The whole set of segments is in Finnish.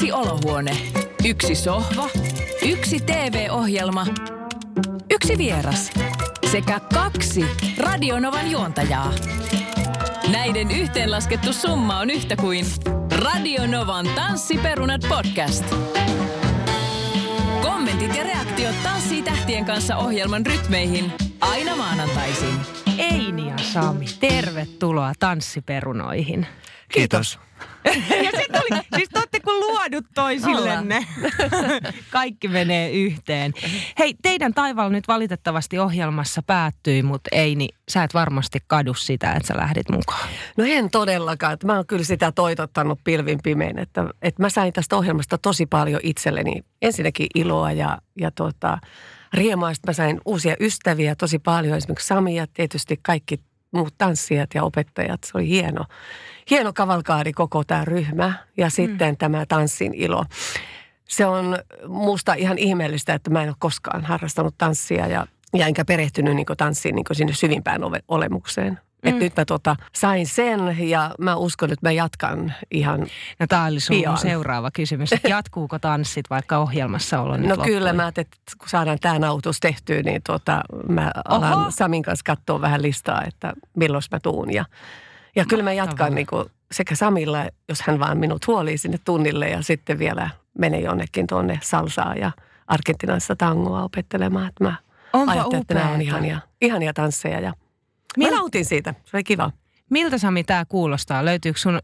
Yksi olohuone, yksi sohva, yksi TV-ohjelma, yksi vieras sekä kaksi Radionovan juontajaa. Näiden yhteenlaskettu summa on yhtä kuin Radionovan Tanssiperunat podcast. Kommentit ja reaktiot Tanssii tähtien kanssa ohjelman rytmeihin aina maanantaisin. Eini ja Sami, tervetuloa tanssiperunoihin. Kiitos. Ja sitten oli, siis te olette kuin luodut toisillenne. Kaikki menee yhteen. Hei, teidän taival nyt valitettavasti ohjelmassa päättyi, mutta Eini, sä et varmasti kadu sitä, että sä lähdit mukaan. No en todellakaan. Että mä oon kyllä sitä toitottanut pilvin pimein, että, että mä sain tästä ohjelmasta tosi paljon itselleni. Ensinnäkin iloa ja, ja tota, riemua. Sitten mä sain uusia ystäviä tosi paljon. Esimerkiksi Sami ja tietysti kaikki muut tanssijat ja opettajat. Se oli hieno, hieno kavalkaadi koko tämä ryhmä ja sitten mm. tämä tanssin ilo. Se on musta ihan ihmeellistä, että mä en ole koskaan harrastanut tanssia ja, ja enkä perehtynyt niin tanssiin niin sinne syvimpään olemukseen. Mm. Et nyt mä tota, sain sen ja mä uskon, että mä jatkan ihan No tämä oli sun pian. seuraava kysymys. Että jatkuuko tanssit vaikka ohjelmassa olo No kyllä mä että kun saadaan tämä nautus tehtyä, niin tota, mä alan Oho. Samin kanssa katsoa vähän listaa, että milloin mä tuun. Ja, ja kyllä mä jatkan niin kuin sekä Samilla, jos hän vaan minut huolii sinne tunnille ja sitten vielä menee jonnekin tuonne salsaa ja Argentinassa tangoa opettelemaan. Että mä Onpa ajattelen, että nämä on ihania, ihania tansseja ja Mil... Mä nautin siitä, se oli kiva. Miltä Sami tämä kuulostaa? Löytyykö sun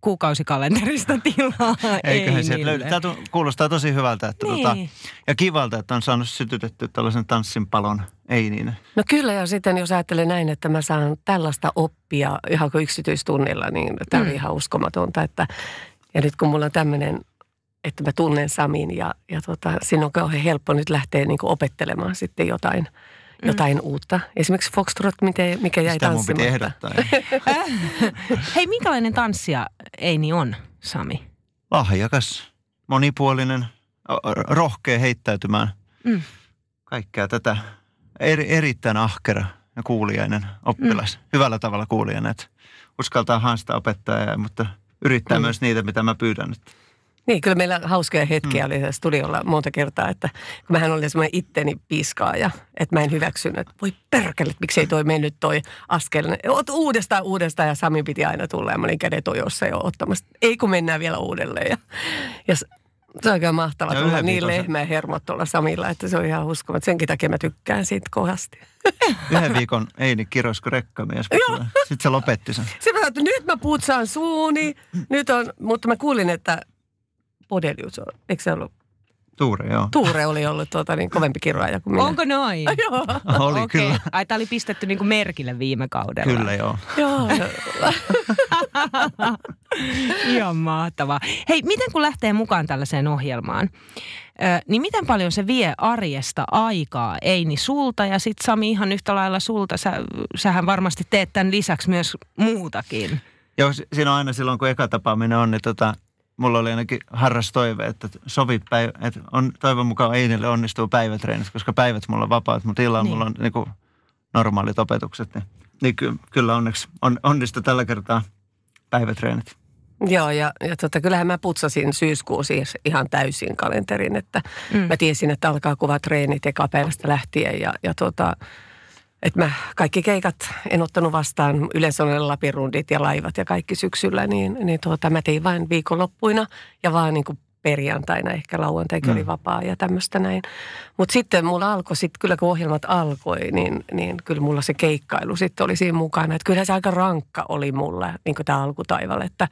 kuukausikalenterista tilaa Eiköhän se löydy. Tämä kuulostaa tosi hyvältä että tota- niin. tota, ja kivalta, että on saanut sytytetty tällaisen tanssinpalon. Ei niin. No kyllä ja sitten jos ajattelee näin, että mä saan tällaista oppia ihan kuin yksityistunnilla, niin tämä mm. on ihan uskomatonta. Että, ja nyt kun mulla on tämmöinen että mä tunnen Samin ja, ja tota, siinä on kauhean helppo nyt lähteä niin opettelemaan sitten jotain. Jotain mm. uutta. Esimerkiksi Foxtrot, mikä jäi Sitä mun piti ehdottaa. Hei, minkälainen tanssija Eini on, Sami? Lahjakas, monipuolinen, rohkea heittäytymään. Mm. Kaikkea tätä. Eri, erittäin ahkera ja kuulijainen oppilas. Mm. Hyvällä tavalla kuulijainen, että uskaltaa haastaa opettajaa, mutta yrittää mm. myös niitä, mitä mä pyydän. Että niin, kyllä meillä hauskoja hetkiä mm. oli studiolla monta kertaa, että kun mähän olin semmoinen itteni piskaaja, että mä en hyväksynyt, että voi perkele, miksei toi mennyt toi askel. Oot uudestaan, uudestaan ja Sami piti aina tulla ja mä olin kädet ojossa jo ottamassa. Ei kun mennään vielä uudelleen. Ja, ja se on oikein mahtavaa tulla niin lehmä hermot tuolla Samilla, että se on ihan uskomaton. Senkin takia mä tykkään siitä kovasti. Yhden viikon Eini kirosko rekkamies, sitten se lopetti sen. Se että nyt mä putsaan suuni, nyt on, mutta mä kuulin, että Podelius on, eikö se ollut? Tuure, joo. Tuure oli ollut tuota, niin kovempi kirjaaja kuin minä. Onko noin? Ah, joo. Oli okay. kyllä. Ai, tämä oli pistetty niin kuin merkille viime kaudella. Kyllä, joo. joo. Ihan mahtavaa. Hei, miten kun lähtee mukaan tällaiseen ohjelmaan, niin miten paljon se vie arjesta aikaa Eini sulta ja sitten Sami ihan yhtä lailla sulta. Sä, sähän varmasti teet tämän lisäksi myös muutakin. Joo, siinä on aina silloin, kun eka tapaaminen on, niin tota, mulla oli ainakin harras toive, että sovit päivä, että on, toivon mukaan Einille onnistuu päivätreenit, koska päivät mulla on vapaat, mutta illalla niin. mulla on niin kuin normaalit opetukset. Niin, niin ky, kyllä onneksi on, onnistu tällä kertaa päivätreenit. Joo, ja, ja tota, kyllähän mä putsasin syyskuun siis ihan täysin kalenterin, että mm. mä tiesin, että alkaa kuvatreenit eka päivästä lähtien ja, ja tota, että mä kaikki keikat en ottanut vastaan, yleensä on lapirundit ja laivat ja kaikki syksyllä, niin, niin tuota, mä tein vain viikonloppuina ja vaan niin kuin perjantaina, ehkä lauantaikin mm. oli vapaa ja tämmöistä näin. Mutta sitten mulla alkoi, sit, kyllä kun ohjelmat alkoi, niin, niin kyllä mulla se keikkailu sitten oli siinä mukana. Että kyllä se aika rankka oli mulla, niin kuin tämä alkutaival, että,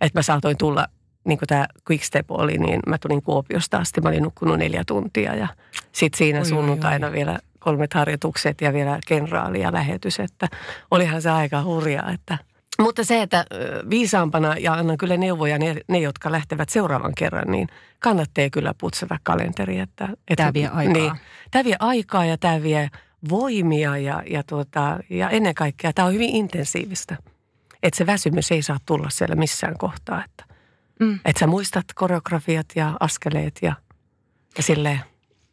että mä saatoin tulla niin kuin tämä Quickstep oli, niin mä tulin Kuopiosta asti. Mä olin nukkunut neljä tuntia ja sitten siinä oi, sunnuntaina oi, oi. vielä kolmet harjoitukset ja vielä kenraali ja lähetys, että olihan se aika hurjaa, että mutta se, että viisaampana ja annan kyllä neuvoja ne, ne, jotka lähtevät seuraavan kerran, niin kannattaa kyllä putsata kalenteri. Että, että, tämä vie aikaa. Niin, tämä vie aikaa ja tämä vie voimia ja, ja, tuota, ja ennen kaikkea tämä on hyvin intensiivistä. Että se väsymys ei saa tulla siellä missään kohtaa. Että, mm. että sä muistat koreografiat ja askeleet ja, ja silleen.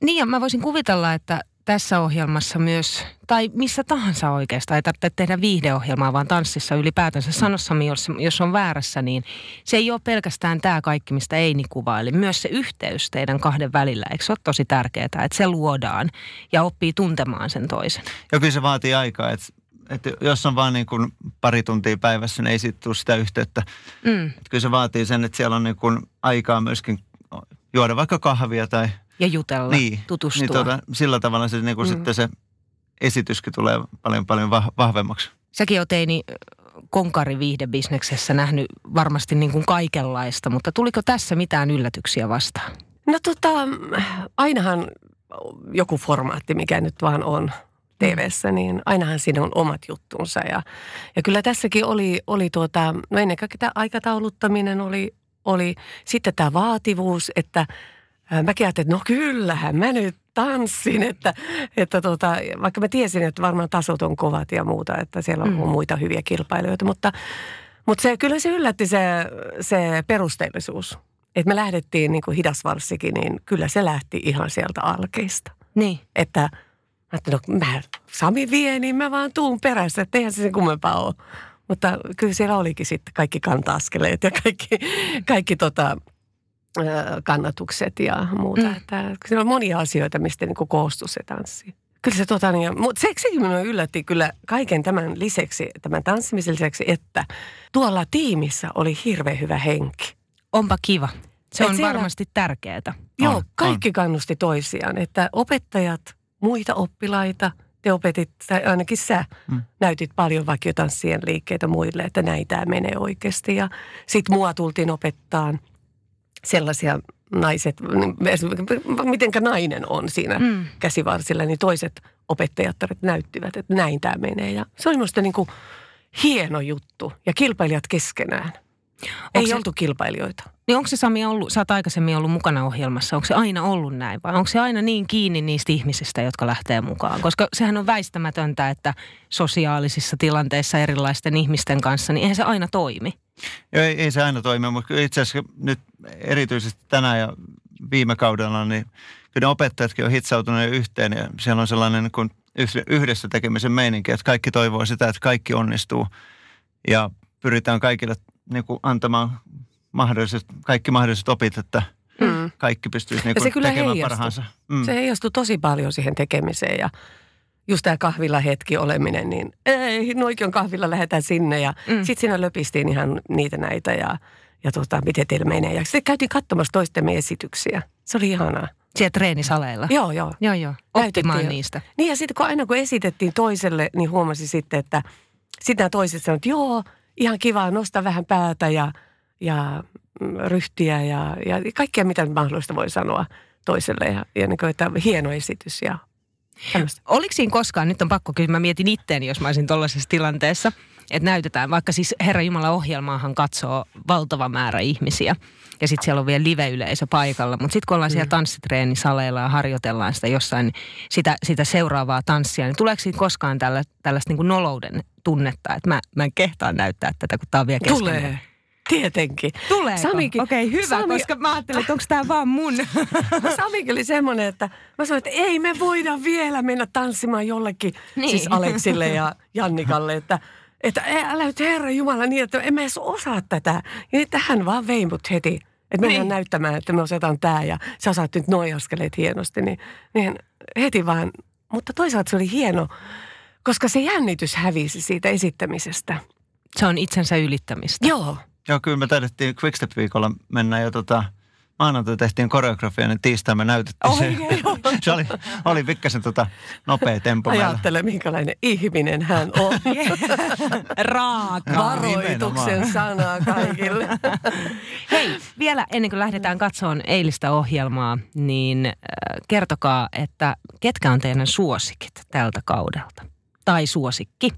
Niin ja mä voisin kuvitella, että tässä ohjelmassa myös, tai missä tahansa oikeastaan, ei tarvitse tehdä viihdeohjelmaa, vaan tanssissa ylipäätänsä. Sano Sami, jos, jos on väärässä, niin se ei ole pelkästään tämä kaikki, mistä Eini kuvaili. Myös se yhteys teidän kahden välillä, eikö se ole tosi tärkeää, että se luodaan ja oppii tuntemaan sen toisen? Ja kyllä se vaatii aikaa, että, että jos on vain niin kuin pari tuntia päivässä, niin ei siitä tule sitä yhteyttä. Mm. Että kyllä se vaatii sen, että siellä on niin kuin aikaa myöskin juoda vaikka kahvia tai... Ja jutella, niin, tutustua. Niin tuota, sillä tavalla se, niin kuin mm. sitten se esityskin tulee paljon paljon vahvemmaksi. Säkin oot Eini konkari viihdebisneksessä nähnyt varmasti niin kuin kaikenlaista, mutta tuliko tässä mitään yllätyksiä vastaan? No tota, ainahan joku formaatti, mikä nyt vaan on tv niin ainahan siinä on omat juttunsa. Ja, ja kyllä tässäkin oli, oli tuota, no ennen kaikkea tämä aikatauluttaminen oli, oli sitten tämä vaativuus, että mäkin ajattelin, että no kyllähän mä nyt tanssin, että, että tuota, vaikka mä tiesin, että varmaan tasot on kovat ja muuta, että siellä on mm. muita hyviä kilpailijoita, mutta, mutta se, kyllä se yllätti se, se perusteellisuus. Että me lähdettiin niin kuin hidasvarssikin, niin kyllä se lähti ihan sieltä alkeista. Niin. Että mä no mä Sami vie, niin mä vaan tuun perässä, että eihän se sen kummempaa ole. Mutta kyllä siellä olikin sitten kaikki kanta-askeleet ja kaikki, kaikki tota, kannatukset ja muuta. Mm. Että siellä on monia asioita, mistä niin koostuu se tanssi. Kyllä se tota niin, mutta sekin minua yllätti kyllä kaiken tämän lisäksi, tämän tanssimisen lisäksi, että tuolla tiimissä oli hirveän hyvä henki. Onpa kiva. Se Et on siellä, varmasti tärkeää. Joo, on, kaikki on. kannusti toisiaan, että opettajat, muita oppilaita, te opetit, tai ainakin sä hmm. näytit paljon vaikka tanssien liikkeitä muille, että näin tämä menee oikeasti. Ja sitten mua tultiin opettaan sellaisia naiset, niin mitenkä nainen on siinä mm. käsivarsilla, niin toiset opettajat näyttivät, että näin tämä menee. Ja se oli minusta niin kuin hieno juttu ja kilpailijat keskenään. Onko Ei se, oltu kilpailijoita. Niin onko se Sami ollut, sä oot aikaisemmin ollut mukana ohjelmassa, onko se aina ollut näin vai onko se aina niin kiinni niistä ihmisistä, jotka lähtee mukaan? Koska sehän on väistämätöntä, että sosiaalisissa tilanteissa erilaisten ihmisten kanssa, niin eihän se aina toimi. Joo, ei, ei se aina toimi, mutta itse asiassa nyt erityisesti tänään ja viime kaudella, niin kyllä ne opettajatkin on hitsautuneet yhteen ja siellä on sellainen niin kuin yhdessä tekemisen meininki, että kaikki toivoo sitä, että kaikki onnistuu ja pyritään kaikille niin kuin antamaan mahdolliset, kaikki mahdolliset opit, että mm. kaikki pystyisi niin kuin se kyllä tekemään heijastui. parhaansa. Mm. Se heijastui tosi paljon siihen tekemiseen ja just tämä kahvilla hetki oleminen, niin ei, noikin kahvilla, lähdetään sinne ja mm. sitten siinä löpistiin ihan niitä näitä ja, ja tota, miten teillä menee. Ja sitten käytiin katsomassa toistemme esityksiä. Se oli ihanaa. Siellä treenisaleilla? Joo, joo. Joo, joo. Oppimaan niistä. Niin ja sitten kun aina kun esitettiin toiselle, niin huomasi sitten, että sitten nämä toiset sanoivat, että joo, ihan kiva, nosta vähän päätä ja, ja ryhtiä ja, ja kaikkea mitä mahdollista voi sanoa toiselle. Ja, ja niin kuin, että hieno esitys ja tämmöistä. Oliko siinä koskaan, nyt on pakko kyllä, mä mietin itteeni, jos mä olisin tuollaisessa tilanteessa, että näytetään, vaikka siis Herra Jumala ohjelmaahan katsoo valtava määrä ihmisiä ja sitten siellä on vielä live-yleisö paikalla. Mutta sitten kun ollaan mm. siellä tanssitreeninsaleilla ja harjoitellaan sitä jossain, sitä, sitä seuraavaa tanssia, niin tuleeko siinä koskaan tällä, tällaista niin kuin nolouden tunnetta, että mä, mä en kehtaa näyttää tätä, kun tämä on vielä kesken. Tulee. Tietenkin. Tulee. Okei, okay, hyvä, Sami... koska mä ajattelin, että onko tämä vaan mun. Samikin oli semmoinen, että mä sanoin, että ei me voida vielä mennä tanssimaan jollekin, niin. siis Aleksille ja Jannikalle, että että älä nyt Herra Jumala niin, että emme edes osaa tätä. Ja tähän vaan vei mut heti että mennään niin. näyttämään, että me osataan tämä ja sä osaat nyt noin askeleet hienosti. Niin, niin heti vaan, mutta toisaalta se oli hieno, koska se jännitys hävisi siitä esittämisestä. Se on itsensä ylittämistä. Joo. Joo, kyllä me taidettiin Quickstep-viikolla mennä jo tota, maanantai tehtiin koreografia, niin tiistai me näytettiin oh, se. se oli, oli pikkasen tota nopea tempo Ajattele, meillä. minkälainen ihminen hän on. Raaka. Varoituksen sana kaikille. Hei, vielä ennen kuin lähdetään katsomaan eilistä ohjelmaa, niin äh, kertokaa, että ketkä on teidän suosikit tältä kaudelta? Tai suosikki?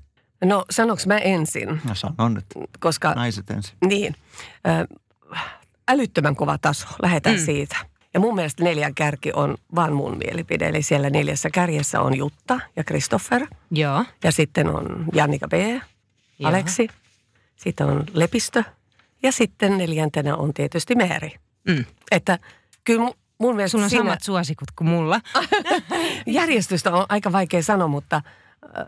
No sanoks mä ensin? No sanon nyt. Koska, Naiset ensin. Niin. Äh, älyttömän kova taso. Lähdetään mm. siitä. Ja mun mielestä neljän kärki on vaan mun mielipide. Eli siellä neljässä kärjessä on Jutta ja Christopher. Joo. Ja sitten on Jannika B, Joo. Aleksi. Sitten on Lepistö. Ja sitten neljäntenä on tietysti Meeri. Mm. Että kyllä mun mielestä Sulla on siinä samat suosikut kuin mulla. järjestystä on aika vaikea sanoa, mutta äh,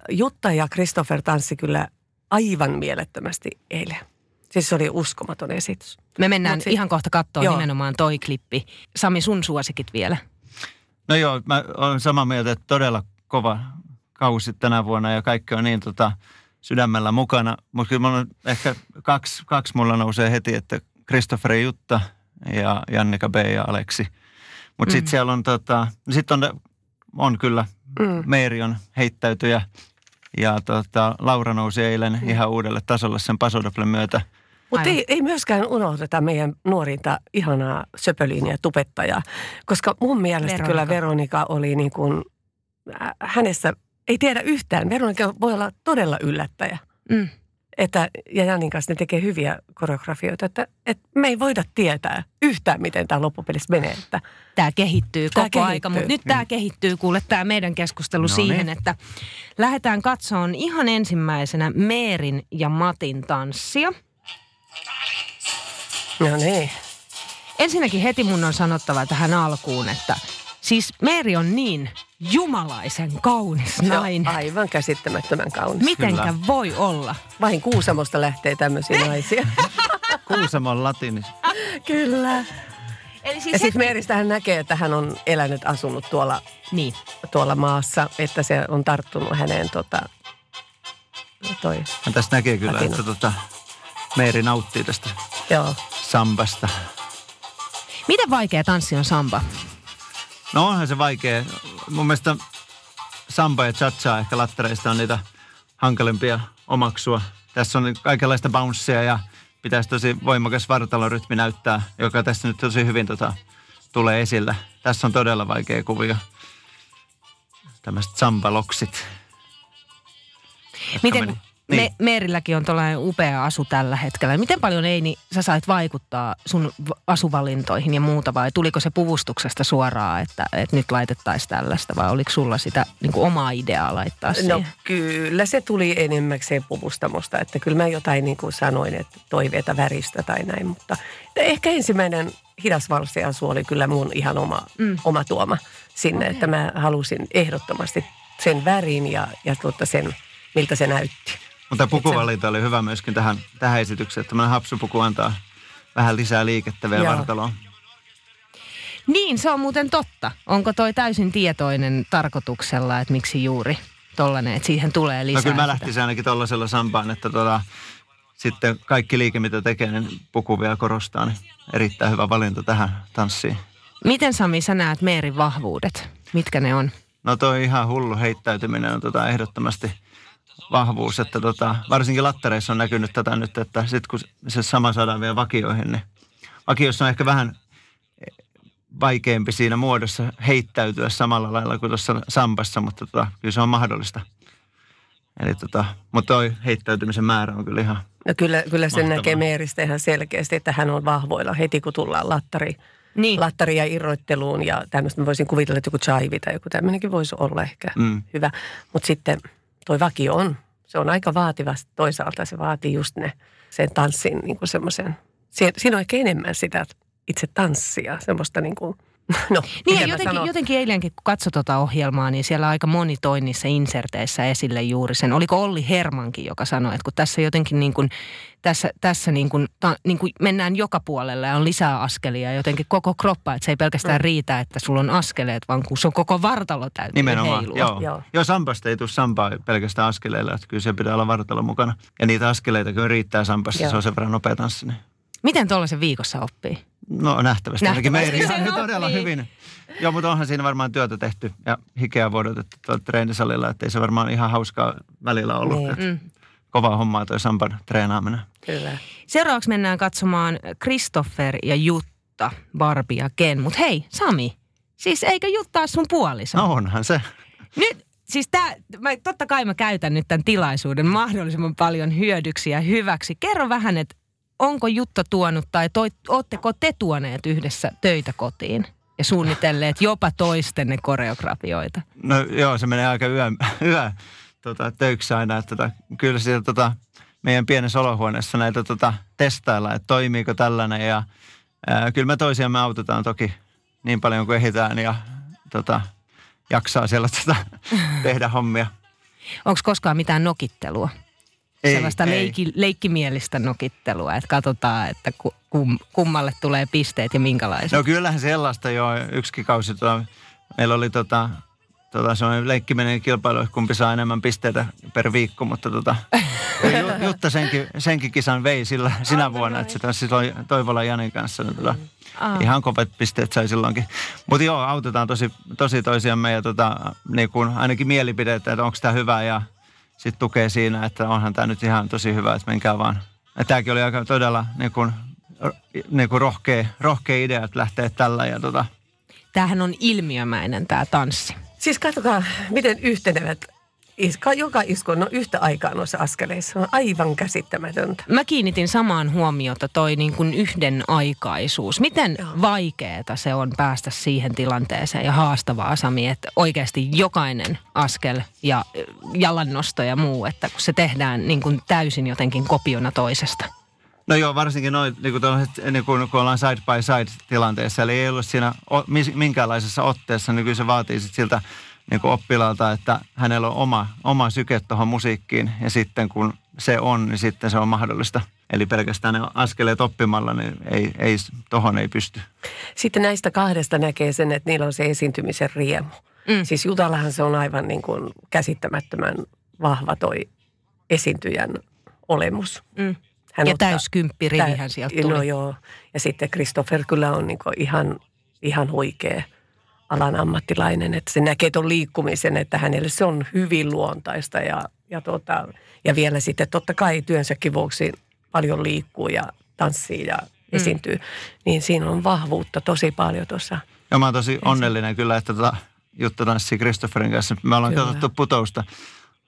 Jutta ja Christopher tanssi kyllä aivan mielettömästi eilen. Siis se oli uskomaton esitys. Me mennään Mut sit- ihan kohta katsoa Joo. nimenomaan toi klippi. Sami, sun suosikit vielä. No joo, mä olen samaa mieltä, että todella kova kausi tänä vuonna ja kaikki on niin tota, sydämellä mukana. Mutta kyllä mulla on ehkä kaksi, kaksi mulla nousee heti, että Christopher Jutta ja Jannika B ja Aleksi. Mutta sitten siellä on, tota, sit on, on kyllä, Mm. Meeri on heittäytyjä ja tota, Laura nousi eilen ihan uudelle tasolle sen Pasodoplen myötä. Mutta ei, ei myöskään unohdeta meidän nuorinta ihanaa söpöliiniä tupettajaa, koska mun mielestä Veronika. kyllä Veronika oli niin kuin, äh, hänessä ei tiedä yhtään. Veronika voi olla todella yllättäjä. Mm. Että, ja Janin kanssa ne tekee hyviä koreografioita, että, että me ei voida tietää yhtään, miten tämä loppupelissä menee. Että, Tämä kehittyy Tää koko kehittyy. aika, mutta nyt tämä kehittyy, kuule tämä meidän keskustelu No siihen, niin. että lähdetään katsomaan ihan ensimmäisenä Meerin ja Matin tanssia. No niin. Ensinnäkin heti mun on sanottava tähän alkuun, että siis Meeri on niin jumalaisen kaunis Se on nainen. aivan käsittämättömän kaunis. Mitenkä Kyllä. voi olla? Vain Kuusamosta lähtee tämmöisiä naisia. Kuusamon latinis. Kyllä. Eli Ja siis sitten Meeristä hän näkee, että hän on elänyt, asunut tuolla, Niin. tuolla maassa, että se on tarttunut häneen tota, toi, Ja tästä näkee kyllä, Latina. että tota, Meeri nauttii tästä joo. sambasta. Miten vaikea tanssi on samba? No onhan se vaikea. Mun mielestä samba ja cha ehkä lattereista on niitä hankalimpia omaksua. Tässä on kaikenlaista bouncea ja pitäisi tosi voimakas vartalorytmi näyttää, joka tässä nyt tosi hyvin tota, tulee esille. Tässä on todella vaikea kuvio. Tämmöiset sambaloksit. Miten, meni- me, Niin. Meerilläkin on tällainen upea asu tällä hetkellä. Miten paljon Eini sä sait vaikuttaa sun asuvalintoihin ja muuta vai tuliko se puvustuksesta suoraan, että, että nyt laitettaisiin tällaista vai oliko sulla sitä niin kuin omaa ideaa laittaa siihen? No kyllä se tuli enemmäkseen puvustamosta, että kyllä mä jotain niin kuin sanoin, että toiveita väristä tai näin, mutta ehkä ensimmäinen hidas valssiasu oli kyllä mun ihan oma, Mm. oma tuoma sinne, Okei. että mä halusin ehdottomasti sen värin ja, ja tuota sen, miltä se näytti. Mutta pukuvalinta oli hyvä myöskin tähän, tähän esitykseen. Tämmöinen hapsupuku antaa vähän lisää liikettä vielä Joo. vartaloon. Niin, se on muuten totta. Onko toi täysin tietoinen tarkoituksella, että miksi juuri tollanen, että siihen tulee lisää No kyllä mä sitä? lähtisin ainakin tuollaisella sampaan, että tota, sitten kaikki liike, mitä tekee, niin puku vielä korostaa. Niin erittäin hyvä valinta tähän tanssiin. Miten Sami sä näet Meerin vahvuudet? Mitkä ne on? No toi ihan hullu heittäytyminen on tota ehdottomasti vahvuus, että tota, varsinkin lattereissa on näkynyt tätä nyt, että sitten kun se sama saadaan vielä vakioihin, niin vakiossa on ehkä vähän vaikeampi siinä muodossa heittäytyä samalla lailla kuin tuossa sampassa, mutta tota, kyllä se on mahdollista. Eli tota, mutta toi heittäytymisen määrä on kyllä ihan No kyllä, kyllä sen Mahtavaa. näkee Meeristä ihan selkeästi, että hän on vahvoilla heti kun tullaan lattari, Niin. lattari ja irroitteluun ja tämmöistä. Mä voisin kuvitella, että joku chaivi tai joku tämmöinenkin voisi olla ehkä Mm. hyvä. Mutta sitten toi vakio on, se on aika vaativa toisaalta. Se vaatii just ne, sen tanssin niin kuin semmoisen, si- siinä on ehkä enemmän sitä itse tanssia, semmoista niin kuin, no, Niin jotenkin, jotenkin eilenkin, kun katsoi tuota ohjelmaa, niin siellä aika moni toi niissä inserteissä esille juuri sen. Oliko Olli Hermankin, joka sanoi, että kun tässä jotenkin niin kuin, tässä, tässä niin kuin, ta, niin kuin mennään joka puolella ja on lisää askelia ja jotenkin koko kroppa, että se ei pelkästään Mm. riitä, että sulla on askeleet, vaan kun se on koko vartalo täytyy Nimenomaan, heilua. joo. joo. Joo. Joo, sampasta ei tule sampaa pelkästään askeleilla, että kyllä se pitää olla vartalo mukana. Ja niitä askeleita kyllä riittää sampassa, Joo. se on sen verran nopea tanssi. Niin. Miten tuollaisen viikossa oppii? No nähtävästi. Nähtävästi Meeri sen ihan todella oppii. hyvin. Joo, mutta onhan siinä varmaan työtä tehty ja hikeä vuodotettu tuolla treenisalilla, että ei se varmaan ihan hauskaa välillä ollut. Niin. Mm. Kovaa hommaa toi sampan treenaaminen. Kyllä. Seuraavaksi mennään katsomaan Christopher ja Jutta, Barbie ja Ken. Mutta hei, Sami, siis eikö Jutta ole sun puoliso? No onhan se. Nyt, siis tää, mä, totta kai mä käytän nyt tämän tilaisuuden mahdollisimman paljon hyödyksi ja hyväksi. Kerro vähän, että onko Jutta tuonut tai toi, ootteko te tuoneet yhdessä töitä kotiin ja suunnitelleet jopa toistenne koreografioita? No joo, se menee aika yö, yö tota, töiksi aina. Että, tota, kyllä siellä tota, meidän pienessä olohuoneessa näitä tota, testaillaan, että toimiiko tällainen. Ja ää, kyllä me toisiamme autetaan toki niin paljon kuin ehditään ja tota, jaksaa siellä tota, tehdä hommia. Onko koskaan mitään nokittelua? Ei, Sellaista ei. leikki, leikkimielistä nokittelua, että katsotaan, että ku- kum, kummalle tulee pisteet ja minkälaiset. No kyllähän sellaista jo yksikin kausi. Tota, meillä oli tota, tota, semmoinen leikkiminen kilpailu, kumpi saa enemmän pisteitä per viikko, mutta tota, Ju- Jutta senkin, senkin kisan vei sillä, sinä vuonna, että se silloin Toivola Janin kanssa. Niin tota, Aa. ihan kovat pisteet sai silloinkin. Mutta joo, autetaan tosi, tosi toisiamme ja tota, niin kun ainakin mielipide, että onko tämä hyvä ja sitten tukee siinä, että onhan tämä nyt ihan tosi hyvä, että menkää vaan. Tämäkin oli aika todella niin kun, niin kun rohkea, rohkea idea, että lähtee tällä ja tota, Tämähän on ilmiömäinen tämä tanssi. Siis katsokaa, miten yhtenevät iska, joka isku on yhtä aikaa noissa askeleissa. Se on aivan käsittämätöntä. Mä kiinnitin samaan huomiota toi niin kuin yhden aikaisuus. Miten Joo. vaikeeta se on päästä siihen tilanteeseen ja haastavaa Sami, että oikeasti jokainen askel ja jalannosto ja muu, että kun se tehdään niin kuin täysin jotenkin kopiona toisesta. No joo, varsinkin noin, niin kuin, niin kuin, kun ollaan side by side tilanteessa, eli ei ollut siinä o, minkäänlaisessa otteessa, niin kyllä se vaatii sit siltä niin kuin oppilaalta, että hänellä on oma, oma syke tuohon musiikkiin, ja sitten kun se on, niin sitten se on mahdollista. Eli pelkästään ne askeleet oppimalla, niin ei, ei, tohon ei pysty. Sitten näistä kahdesta näkee sen, että niillä on se esiintymisen riemu. Mm. Siis Jutallahan se on aivan niin kuin käsittämättömän vahva toi esiintyjän olemus. Mm. Hän ja täyskymppirivihän sieltä tuli. No joo. Ja sitten Christopher kyllä on niin ihan, ihan huikea alan ammattilainen. Että se näkee tuon liikkumisen, että hänelle se on hyvin luontaista. Ja, ja, tota, ja vielä sitten totta kai työnsäkin vuoksi paljon liikkuu ja tanssii ja esiintyy. Niin siinä on vahvuutta tosi paljon tuossa. Ja mä oon tosi onnellinen kyllä, että tota, Jutta tanssii Christopherin kanssa. Me ollaan Kyllä. katsottu putousta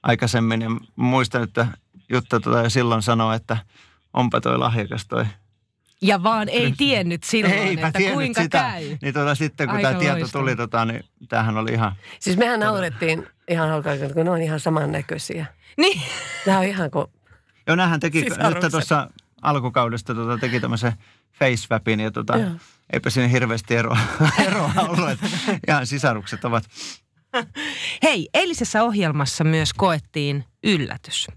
aikaisemmin ja muistan, että Jutta tota jo silloin sanoi, että onpa toi lahjakas toi Ja vaan ei tiennyt silloin, Eipä että tiennyt kuinka sitä. käy. Niin tuota, sitten kun Aika tämä tieto tuli, tota, niin tämähän oli ihan... Siis mehän naurettiin ihan alkaa, kun ne on ihan samannäköisiä. Niin. Nämä on ihan kuin Joo, näähän teki, Sisarukset. nyt tuossa alkukaudesta tota, teki tämmöisen facewapin ja tota, Joo. eipä siinä hirveästi eroa, eroa ollut. Että ihan sisarukset ovat. Hei, eilisessä ohjelmassa myös koettiin yllätys,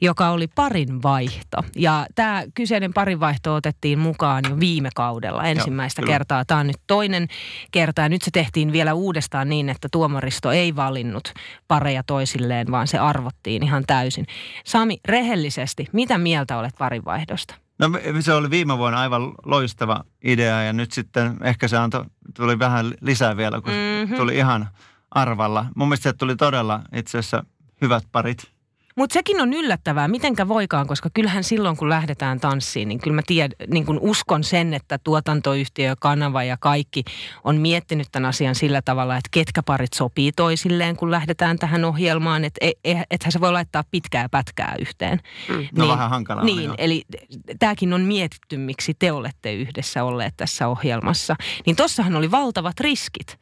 joka oli parin vaihto. Ja tämä kyseinen parin vaihto otettiin mukaan jo viime kaudella ensimmäistä kyllä. kertaa. Tämä on nyt toinen kerta ja nyt se tehtiin vielä uudestaan niin, että tuomaristo ei valinnut pareja toisilleen, vaan se arvottiin ihan täysin. Sami, rehellisesti, mitä mieltä olet parinvaihdosta? No se oli viime vuonna aivan loistava idea ja nyt sitten ehkä se antoi, tuli vähän lisää vielä, kun Mhm. mm-hmm. tuli ihan arvalla. Mun mielestä se tuli todella itse asiassa hyvät parit. Mutta sekin on yllättävää, mitenkä voikaan, koska kyllähän silloin kun lähdetään tanssiin, niin kyllä mä tiedän, niin kun uskon sen, että tuotantoyhtiö, kanava ja kaikki on miettinyt tämän asian sillä tavalla, että ketkä parit sopii toisilleen, kun lähdetään tähän ohjelmaan, että e- e- ethän se voi laittaa pitkää pätkää yhteen. No vähän hankalaa. Niin, joo. eli tämäkin on mietitty, miksi te olette yhdessä olleet tässä ohjelmassa. Niin tossahan oli valtavat riskit.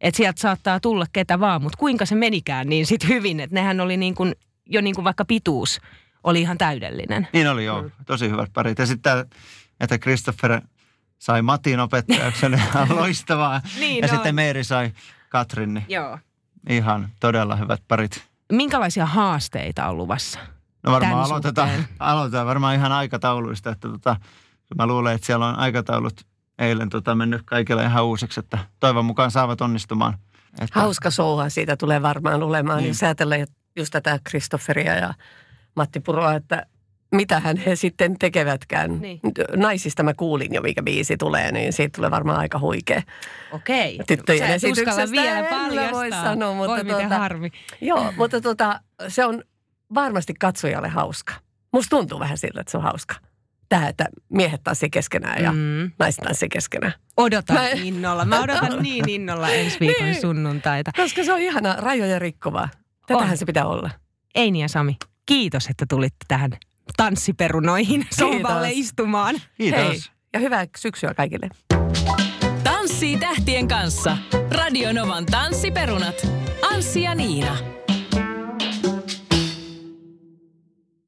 Että sieltä saattaa tulla ketä vaan, mutta kuinka se menikään niin sit hyvin, että nehän oli niin kuin, jo niin kuin vaikka pituus oli ihan täydellinen. Niin oli joo, tosi hyvät parit. Ja sitten tämä, että Christopher sai Matin opettajaksi, oli ihan loistavaa. Niin ja on. sitten Meeri sai Katrin, niin Joo. ihan todella hyvät parit. Minkälaisia haasteita on luvassa? No varmaan aloitetaan, suhteen. aloitetaan varmaan ihan aikatauluista, että tota, mä luulen, että siellä on aikataulut eilen tota, mennyt kaikille ihan uusiksi, että toivon mukaan saavat onnistumaan. Että, hauska souha siitä tulee varmaan olemaan. Niin. Niin. Jos ajatellaan just tätä Kristofferia ja Matti Puroa, että mitähän he sitten tekevätkään. Niin. Naisista mä kuulin jo, mikä biisi tulee, niin siitä tulee varmaan aika huikea. Okei. Tyttöjen Sä esityksestä vielä en paljastaa. voi sanoa, mutta Voi tuota- harmi. Joo, mutta tota, se on varmasti katsojalle hauska. Musta tuntuu vähän siltä, että se on hauska. Tämä, että miehet tanssii keskenään ja. Mm. naiset tanssii keskenään. Odotan Mä- innolla. Mä odotan niin innolla ensi viikon Niin. sunnuntaita. Koska se on ihana, rajoja rikkovaa. Tätähän On. se pitää olla. Eini ja Sami, kiitos, että tulitte tähän tanssiperunoihin sohvalle istumaan. Kiitos. Hei, ja hyvää syksyä kaikille. Tanssii tähtien kanssa. Radionovan tanssiperunat. Anssi ja Niina.